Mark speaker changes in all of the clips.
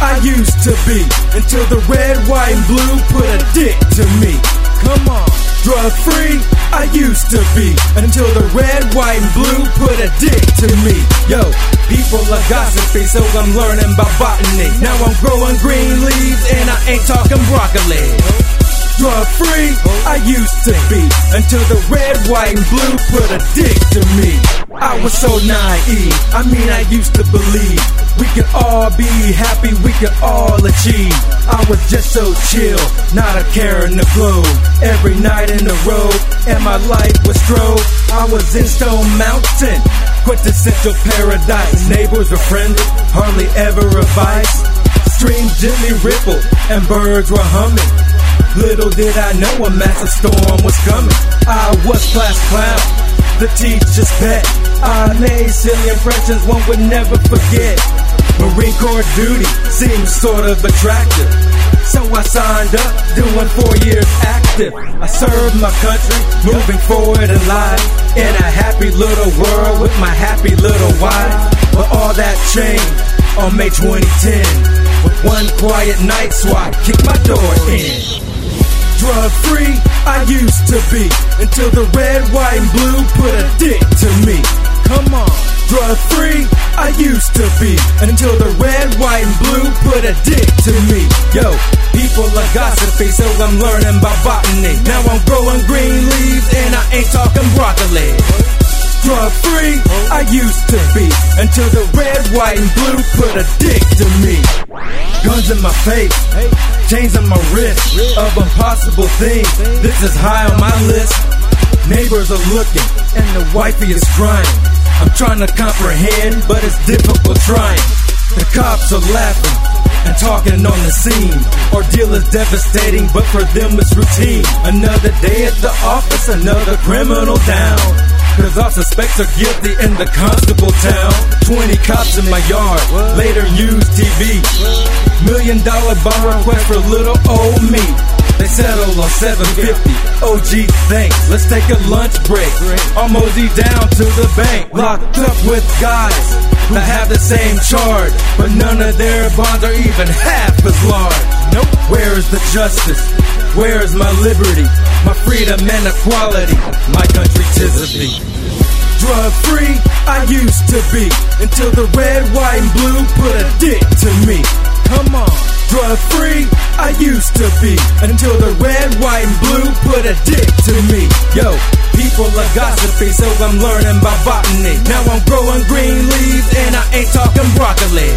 Speaker 1: I used to be until the red, white, and blue put a dick to me. Come on. Drug free, I used to be until the red, white, and blue put a dick to me. Yo, people are gossiping, so I'm learning about botany. Now I'm growing green leaves and I ain't talking broccoli. Drug free, I used to be until the red, white, and blue put a dick to me. I was so naive, I mean, I used to believe we could all be happy, we could all achieve. I was just so chill, not a care in the globe. Every night in the road, and my life was strode. I was in Stone Mountain, quintessential paradise. Neighbors were friendly, hardly ever a vice. Streams gently rippled, and birds were humming. Little did I know a massive storm was coming. I was class clown, the teacher's pet. I made silly impressions one would never forget. Marine Corps duty seemed sort of attractive. So I signed up, doing four years active. I served my country, moving forward in life. In a happy little world with my happy little wife. But all that changed on May 2010. With one quiet night, so I kicked my door in. Drug free, I used to be until the red, white, and blue put a dick to me. Come on. Drug free, I used to be until the red, white, and blue put a dick to me. Yo, people are gossiping, so I'm learning about botany. Now I'm growing green leaves and I ain't talking broccoli. Drug free, I used to be until the red, white, and blue put a dick to me. Guns in my face, chains on my wrist, of impossible things. This is high on my list. Neighbors are looking, and the wifey is crying. I'm trying to comprehend, but it's difficult trying. The cops are laughing and talking on the scene. Ordeal is devastating, but for them it's routine. Another day at the office, another criminal down. Cause all suspects are guilty in the constable town. 20 cops in my yard, later news TV. Million dollar bond request for little old me. They settle on 750. OG, thanks. Let's take a lunch break. I'll mosey down to the bank. Locked up with guys that have the same charge, but none of their bonds are even half as large. Nope. Where is the justice? Where is my liberty? My freedom and equality? My country tis of thee. Drug free, I used to be until the red, white, and blue put a dick to me. Free, I used to be until the red, white, and blue put a dick to me. Yo, people are gossiping, so I'm learning about botany. Now I'm growing green leaves and I ain't talking broccoli.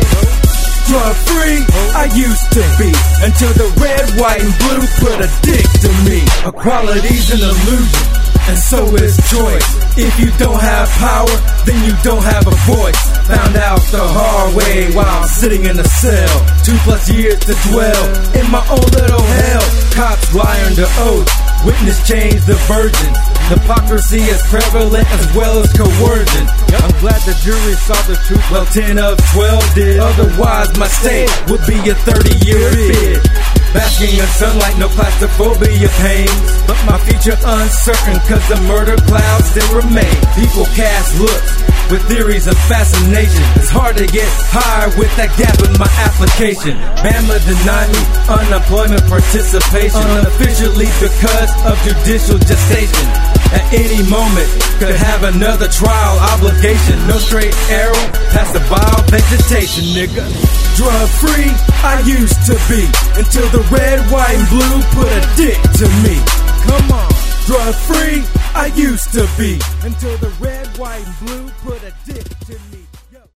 Speaker 1: Drug free, I used to be until the red, white, and blue put a dick to me. Equality's an illusion, and so is choice. If you don't have power, then you don't have a voice. Found out the hard way while sitting in a cell. Two plus years to dwell in my own little hell. Cops lie under oath, witness change the virgin. Hypocrisy is prevalent as well as coercion. I'm glad the jury saw the truth. Well, 10 of 12 did. Otherwise, my state would be a 30 year bid. Basking in sunlight, no claustrophobia pain. But my future uncertain, cause the murder clouds still remain. People cast looks with theories of fascination. It's hard to get higher with that gap in my application. Bama denied me unemployment participation. Unofficially because of judicial gestation. At any moment, could have another trial obligation. No straight arrow past the vile vegetation, nigga. Drug free, I used to be until the red, white, and blue put a dick to me. Come on. Drug free, used to be. Until the red, white, and blue put a